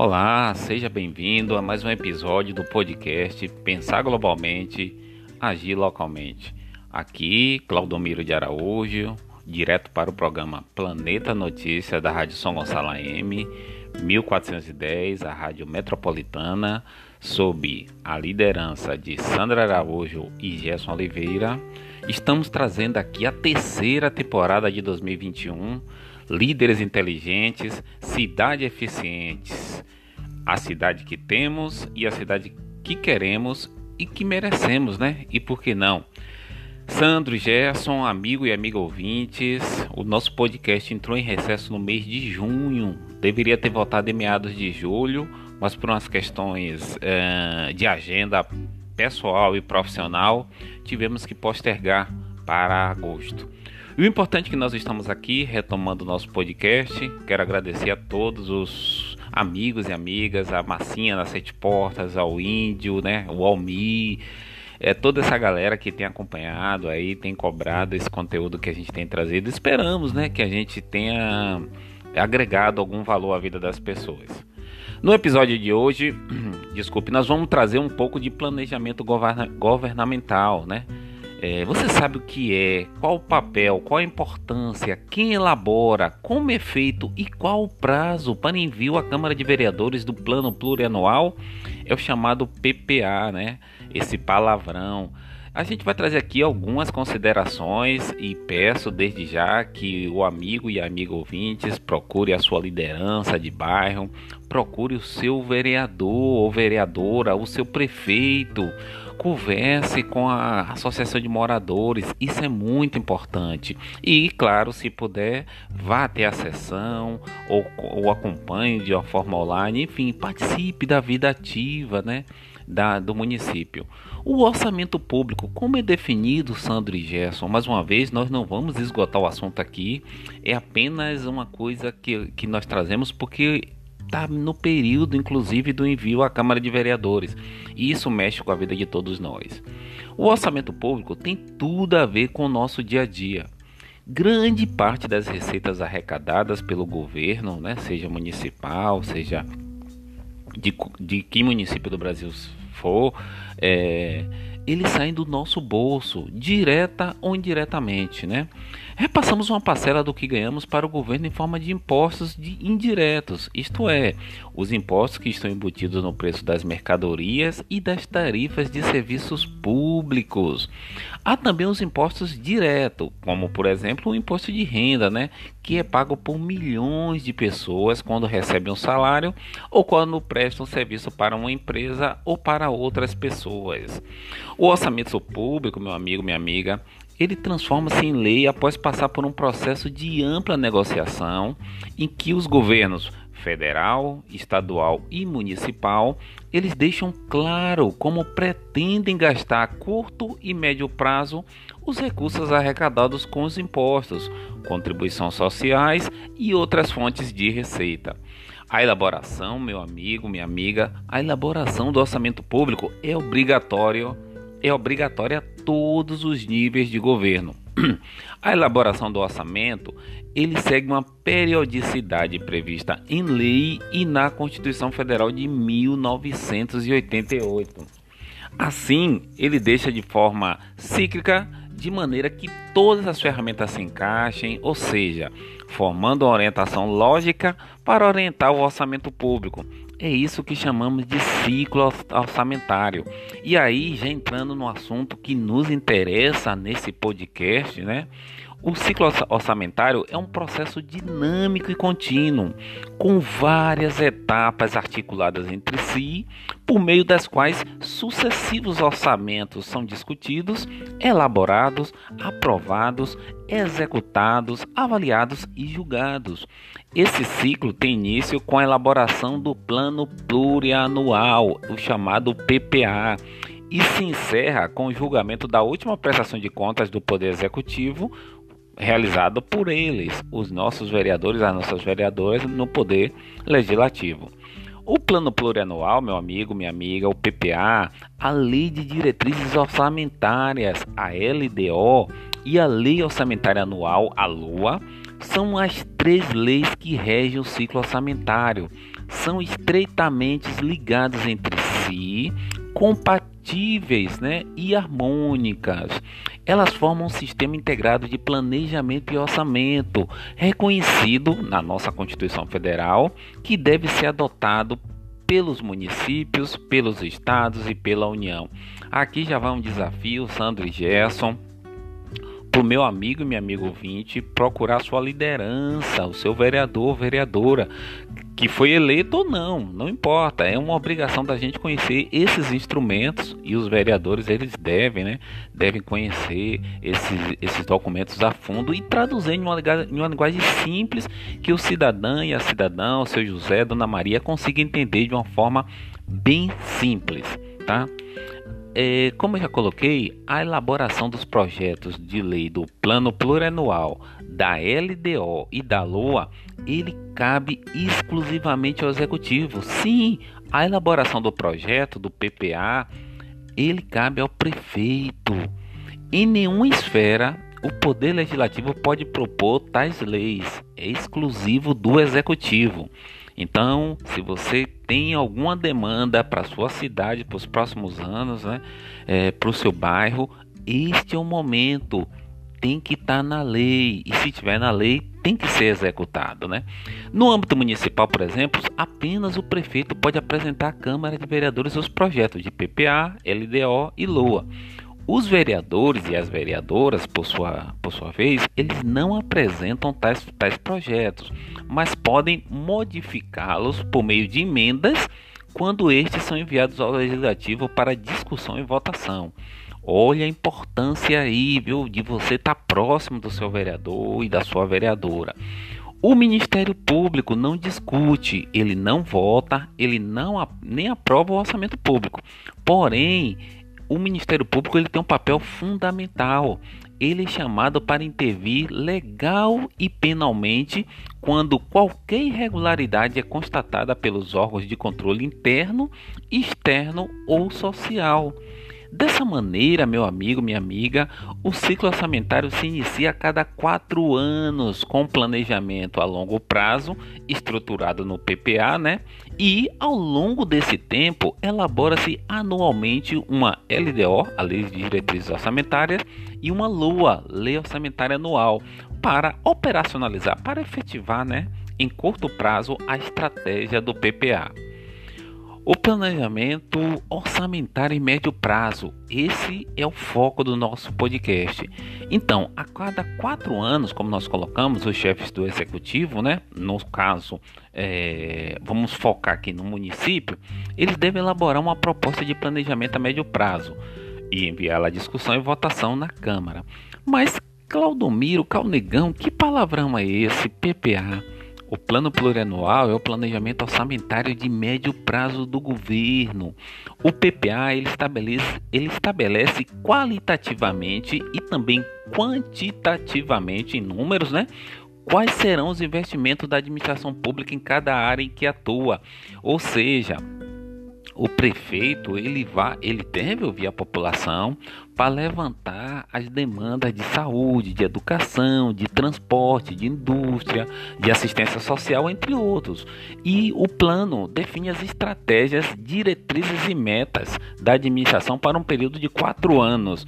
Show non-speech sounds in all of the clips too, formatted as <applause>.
Olá, seja bem-vindo a mais um episódio do podcast Pensar Globalmente, Agir Localmente. Aqui, Claudomiro de Araújo, direto para o programa Planeta Notícia da Rádio São Gonçalo AM, 1410, a Rádio Metropolitana, sob a liderança de Sandra Araújo e Gerson Oliveira. Estamos trazendo aqui a terceira temporada de 2021 líderes inteligentes, cidade eficientes. A cidade que temos e a cidade que queremos e que merecemos, né? E por que não? Sandro Gerson, amigo e amiga ouvintes, o nosso podcast entrou em recesso no mês de junho. Deveria ter voltado em meados de julho, mas por umas questões uh, de agenda pessoal e profissional, tivemos que postergar para agosto. E o importante é que nós estamos aqui retomando o nosso podcast. Quero agradecer a todos os amigos e amigas, a Massinha nas Sete Portas, ao Índio, né, o Almi, é, toda essa galera que tem acompanhado aí, tem cobrado esse conteúdo que a gente tem trazido. Esperamos, né, que a gente tenha agregado algum valor à vida das pessoas. No episódio de hoje, <clears throat> desculpe, nós vamos trazer um pouco de planejamento governa governamental, né? É, você sabe o que é, qual o papel, qual a importância, quem elabora, como é feito e qual o prazo para envio à Câmara de Vereadores do Plano Plurianual? É o chamado PPA, né? Esse palavrão. A gente vai trazer aqui algumas considerações e peço desde já que o amigo e amiga ouvintes procure a sua liderança de bairro, procure o seu vereador ou vereadora, o seu prefeito converse com a associação de moradores, isso é muito importante. E, claro, se puder, vá até a sessão ou, ou acompanhe de uma forma online, enfim, participe da vida ativa, né? Da, do município. O orçamento público, como é definido, Sandro e Gerson? Mais uma vez, nós não vamos esgotar o assunto aqui, é apenas uma coisa que, que nós trazemos porque está no período, inclusive, do envio à Câmara de Vereadores. E isso mexe com a vida de todos nós. O orçamento público tem tudo a ver com o nosso dia a dia. Grande parte das receitas arrecadadas pelo governo, né, seja municipal, seja de, de que município do Brasil for, é, do nosso bolso, direta ou indiretamente, né? Repassamos uma parcela do que ganhamos para o governo em forma de impostos de indiretos, isto é, os impostos que estão embutidos no preço das mercadorias e das tarifas de serviços públicos. Há também os impostos diretos, como por exemplo o imposto de renda, né, que é pago por milhões de pessoas quando recebem um salário ou quando prestam serviço para uma empresa ou para outras pessoas. O orçamento público, meu amigo, minha amiga, ele transforma-se em lei após passar por um processo de ampla negociação em que os governos federal, estadual e municipal, eles deixam claro como pretendem gastar a curto e médio prazo os recursos arrecadados com os impostos, contribuições sociais e outras fontes de receita. A elaboração, meu amigo, minha amiga, a elaboração do orçamento público é obrigatório é obrigatória a todos os níveis de governo. <clears throat> A elaboração do orçamento ele segue uma periodicidade prevista em lei e na Constituição Federal de 1988. Assim, ele deixa de forma cíclica, de maneira que todas as ferramentas se encaixem, ou seja, formando uma orientação lógica para orientar o orçamento público, é isso que chamamos de ciclo orçamentário. E aí, já entrando no assunto que nos interessa nesse podcast, né? O ciclo orçamentário é um processo dinâmico e contínuo, com várias etapas articuladas entre si, por meio das quais sucessivos orçamentos são discutidos, elaborados, aprovados, executados, avaliados e julgados. Esse ciclo tem início com a elaboração do Plano Plurianual, o chamado PPA, e se encerra com o julgamento da última prestação de contas do Poder Executivo, realizado por eles, os nossos vereadores, as nossas vereadoras, no Poder Legislativo. O Plano Plurianual, meu amigo, minha amiga, o PPA, a Lei de Diretrizes Orçamentárias, a LDO, e a Lei Orçamentária Anual, a LOA, são as três leis que regem o ciclo orçamentário. são estreitamente ligadas entre si, compatíveis né, e harmônicas. Elas formam um sistema integrado de planejamento e orçamento, reconhecido na nossa Constituição Federal, que deve ser adotado pelos municípios, pelos estados e pela União. Aqui já vai um desafio, Sandro e Gerson para o meu amigo e minha amigo ouvinte procurar sua liderança, o seu vereador, vereadora, que foi eleito ou não, não importa. É uma obrigação da gente conhecer esses instrumentos e os vereadores eles devem, né? Devem conhecer esses, esses documentos a fundo e traduzir em uma, em uma linguagem simples que o cidadão e a cidadã, o seu José, Dona Maria, consigam entender de uma forma bem simples, tá? É, como já coloquei, a elaboração dos projetos de lei do Plano Plurianual, da LDO e da LOA, ele cabe exclusivamente ao Executivo. Sim, a elaboração do projeto do PPA, ele cabe ao prefeito. Em nenhuma esfera o Poder Legislativo pode propor tais leis, é exclusivo do Executivo. Então, se você tem alguma demanda para sua cidade para os próximos anos, né, é, para o seu bairro, este é o momento. Tem que estar tá na lei e se tiver na lei tem que ser executado, né? No âmbito municipal, por exemplo, apenas o prefeito pode apresentar à Câmara de Vereadores os projetos de PPA, LDO e LOA. Os vereadores e as vereadoras, por sua, por sua vez, eles não apresentam tais, tais projetos, mas podem modificá-los por meio de emendas quando estes são enviados ao legislativo para discussão e votação. Olha a importância aí, viu, de você estar tá próximo do seu vereador e da sua vereadora. O Ministério Público não discute, ele não vota, ele não nem aprova o orçamento público. Porém, o Ministério Público ele tem um papel fundamental. Ele é chamado para intervir legal e penalmente quando qualquer irregularidade é constatada pelos órgãos de controle interno, externo ou social. Dessa maneira, meu amigo, minha amiga, o ciclo orçamentário se inicia a cada quatro anos, com planejamento a longo prazo, estruturado no PPA, né? E ao longo desse tempo, elabora-se anualmente uma LDO, a Lei de Diretrizes Orçamentárias, e uma LUA, Lei Orçamentária Anual, para operacionalizar, para efetivar, né? Em curto prazo, a estratégia do PPA. O planejamento orçamentário em médio prazo, esse é o foco do nosso podcast. Então, a cada quatro anos, como nós colocamos os chefes do executivo, né? No caso, é, vamos focar aqui no município, eles devem elaborar uma proposta de planejamento a médio prazo e enviá-la à discussão e votação na Câmara. Mas, Claudomiro, Calnegão, que palavrão é esse? PPA. O plano plurianual é o planejamento orçamentário de médio prazo do governo. O PPA ele estabelece, ele estabelece qualitativamente e também quantitativamente em números, né? Quais serão os investimentos da administração pública em cada área em que atua? Ou seja, o prefeito ele vai, ele deve ouvir a população para levantar as demandas de saúde, de educação, de transporte, de indústria, de assistência social, entre outros. E o plano define as estratégias, diretrizes e metas da administração para um período de quatro anos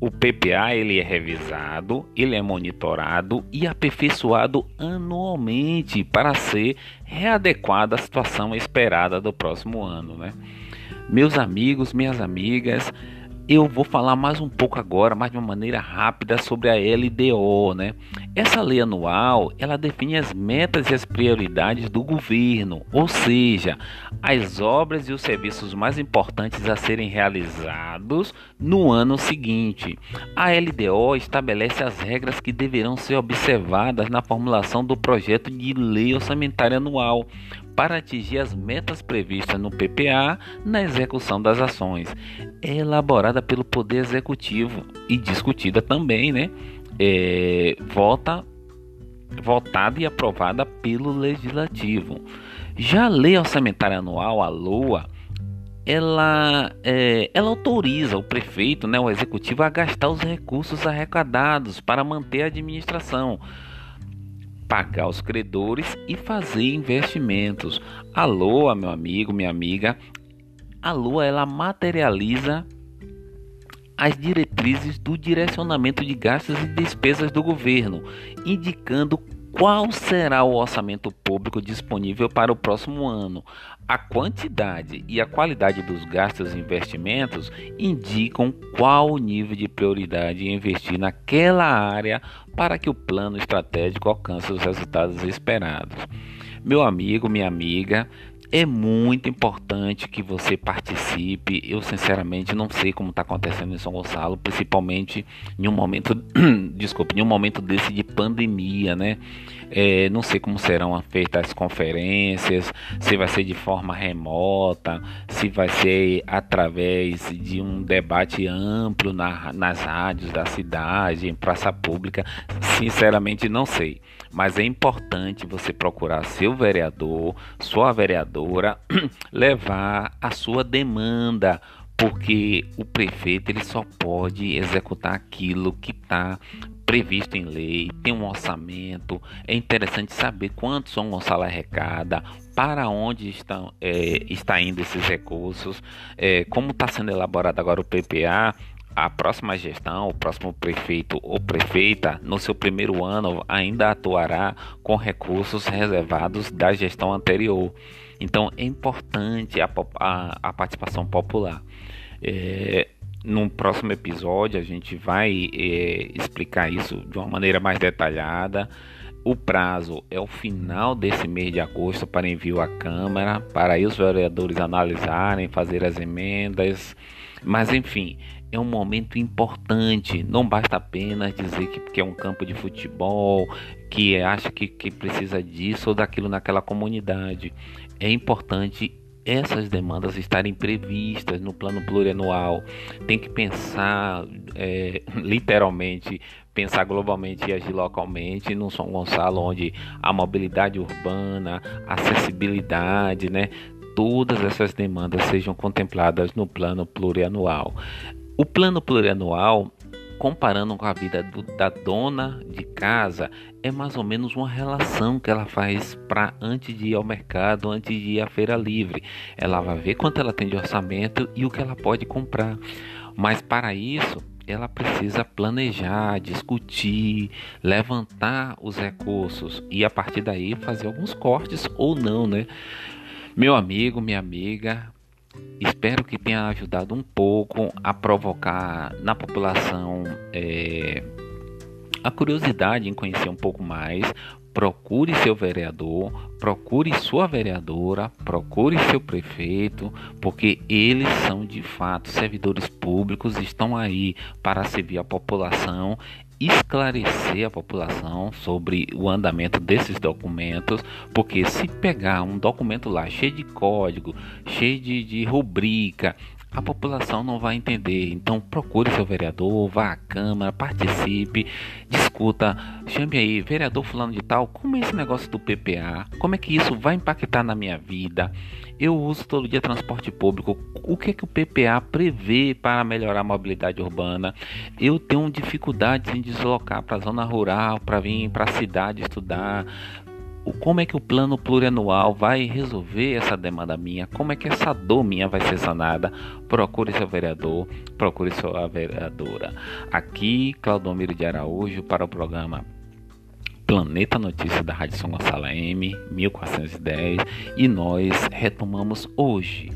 o PPA ele é revisado, ele é monitorado e aperfeiçoado anualmente para ser readequado à situação esperada do próximo ano, né? Meus amigos, minhas amigas, eu vou falar mais um pouco agora, mais de uma maneira rápida sobre a LDO, né? Essa lei anual, ela define as metas e as prioridades do governo, ou seja, as obras e os serviços mais importantes a serem realizados no ano seguinte. A LDO estabelece as regras que deverão ser observadas na formulação do projeto de lei orçamentária anual para atingir as metas previstas no PPA na execução das ações. É elaborada pelo Poder Executivo e discutida também, né? É, vota, votada e aprovada pelo Legislativo. Já a Lei Orçamentária Anual, a LOA, ela, é, ela autoriza o prefeito, né, o executivo, a gastar os recursos arrecadados para manter a administração pagar os credores e fazer investimentos. A Lua, meu amigo, minha amiga, a Lua ela materializa as diretrizes do direcionamento de gastos e despesas do governo, indicando qual será o orçamento público disponível para o próximo ano. A quantidade e a qualidade dos gastos e investimentos indicam qual o nível de prioridade investir naquela área para que o plano estratégico alcance os resultados esperados. Meu amigo, minha amiga, é muito importante que você participe. Eu sinceramente não sei como está acontecendo em São Gonçalo, principalmente em um momento, <clears throat> desculpe, em um momento desse de pandemia, né? É, não sei como serão feitas as conferências, se vai ser de forma remota, se vai ser através de um debate amplo na, nas rádios da cidade, em praça pública. Sinceramente não sei, mas é importante você procurar seu vereador, sua vereadora, <clears throat> levar a sua demanda porque o prefeito ele só pode executar aquilo que está previsto em lei, tem um orçamento. É interessante saber quanto São Gonçalo arrecada, para onde estão, é, está indo esses recursos, é, como está sendo elaborado agora o PPA. A próxima gestão, o próximo prefeito ou prefeita, no seu primeiro ano, ainda atuará com recursos reservados da gestão anterior. Então é importante a, a, a participação popular. É, num próximo episódio a gente vai é, explicar isso de uma maneira mais detalhada. O prazo é o final desse mês de agosto para envio à Câmara, para aí os vereadores analisarem, fazer as emendas. Mas enfim, é um momento importante. Não basta apenas dizer que, que é um campo de futebol, que acha que, que precisa disso ou daquilo naquela comunidade. É importante essas demandas estarem previstas no plano plurianual. Tem que pensar é, literalmente, pensar globalmente e agir localmente no São Gonçalo, onde a mobilidade urbana, acessibilidade, né? Todas essas demandas sejam contempladas no plano plurianual. O plano plurianual comparando com a vida do, da dona de casa, é mais ou menos uma relação que ela faz para antes de ir ao mercado, antes de ir à feira livre. Ela vai ver quanto ela tem de orçamento e o que ela pode comprar. Mas para isso, ela precisa planejar, discutir, levantar os recursos e a partir daí fazer alguns cortes ou não, né? Meu amigo, minha amiga, Espero que tenha ajudado um pouco a provocar na população é, a curiosidade em conhecer um pouco mais. Procure seu vereador, procure sua vereadora, procure seu prefeito, porque eles são de fato servidores públicos, estão aí para servir a população esclarecer a população sobre o andamento desses documentos, porque se pegar um documento lá cheio de código, cheio de, de rubrica, a população não vai entender. Então procure seu vereador, vá à Câmara, participe, discuta, chame aí, vereador fulano de tal, como é esse negócio do PPA? Como é que isso vai impactar na minha vida? Eu uso todo dia transporte público. O que é que o PPA prevê para melhorar a mobilidade urbana? Eu tenho dificuldades em deslocar para a zona rural, para vir para a cidade estudar como é que o plano plurianual vai resolver essa demanda minha, como é que essa dor minha vai ser sanada. Procure seu vereador, procure sua vereadora. Aqui, Claudomiro de Araújo, para o programa Planeta Notícias da Rádio São Gonçalo M, 1410, e nós retomamos hoje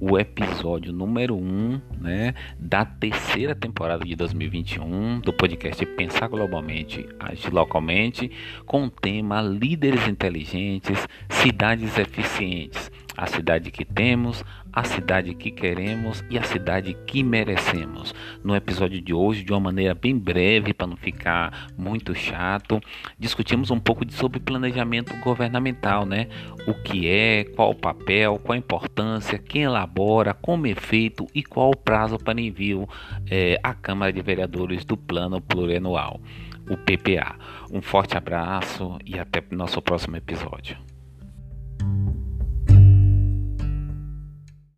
o episódio número 1 um, né, da terceira temporada de 2021 do podcast Pensar Globalmente, Agir Localmente, com o tema Líderes Inteligentes, Cidades Eficientes a cidade que temos, a cidade que queremos e a cidade que merecemos. No episódio de hoje, de uma maneira bem breve, para não ficar muito chato, discutimos um pouco sobre planejamento governamental, né? O que é, qual o papel, qual a importância, quem elabora, como é feito e qual o prazo para envio é, à Câmara de Vereadores do Plano Plurianual, o PPA. Um forte abraço e até nosso próximo episódio.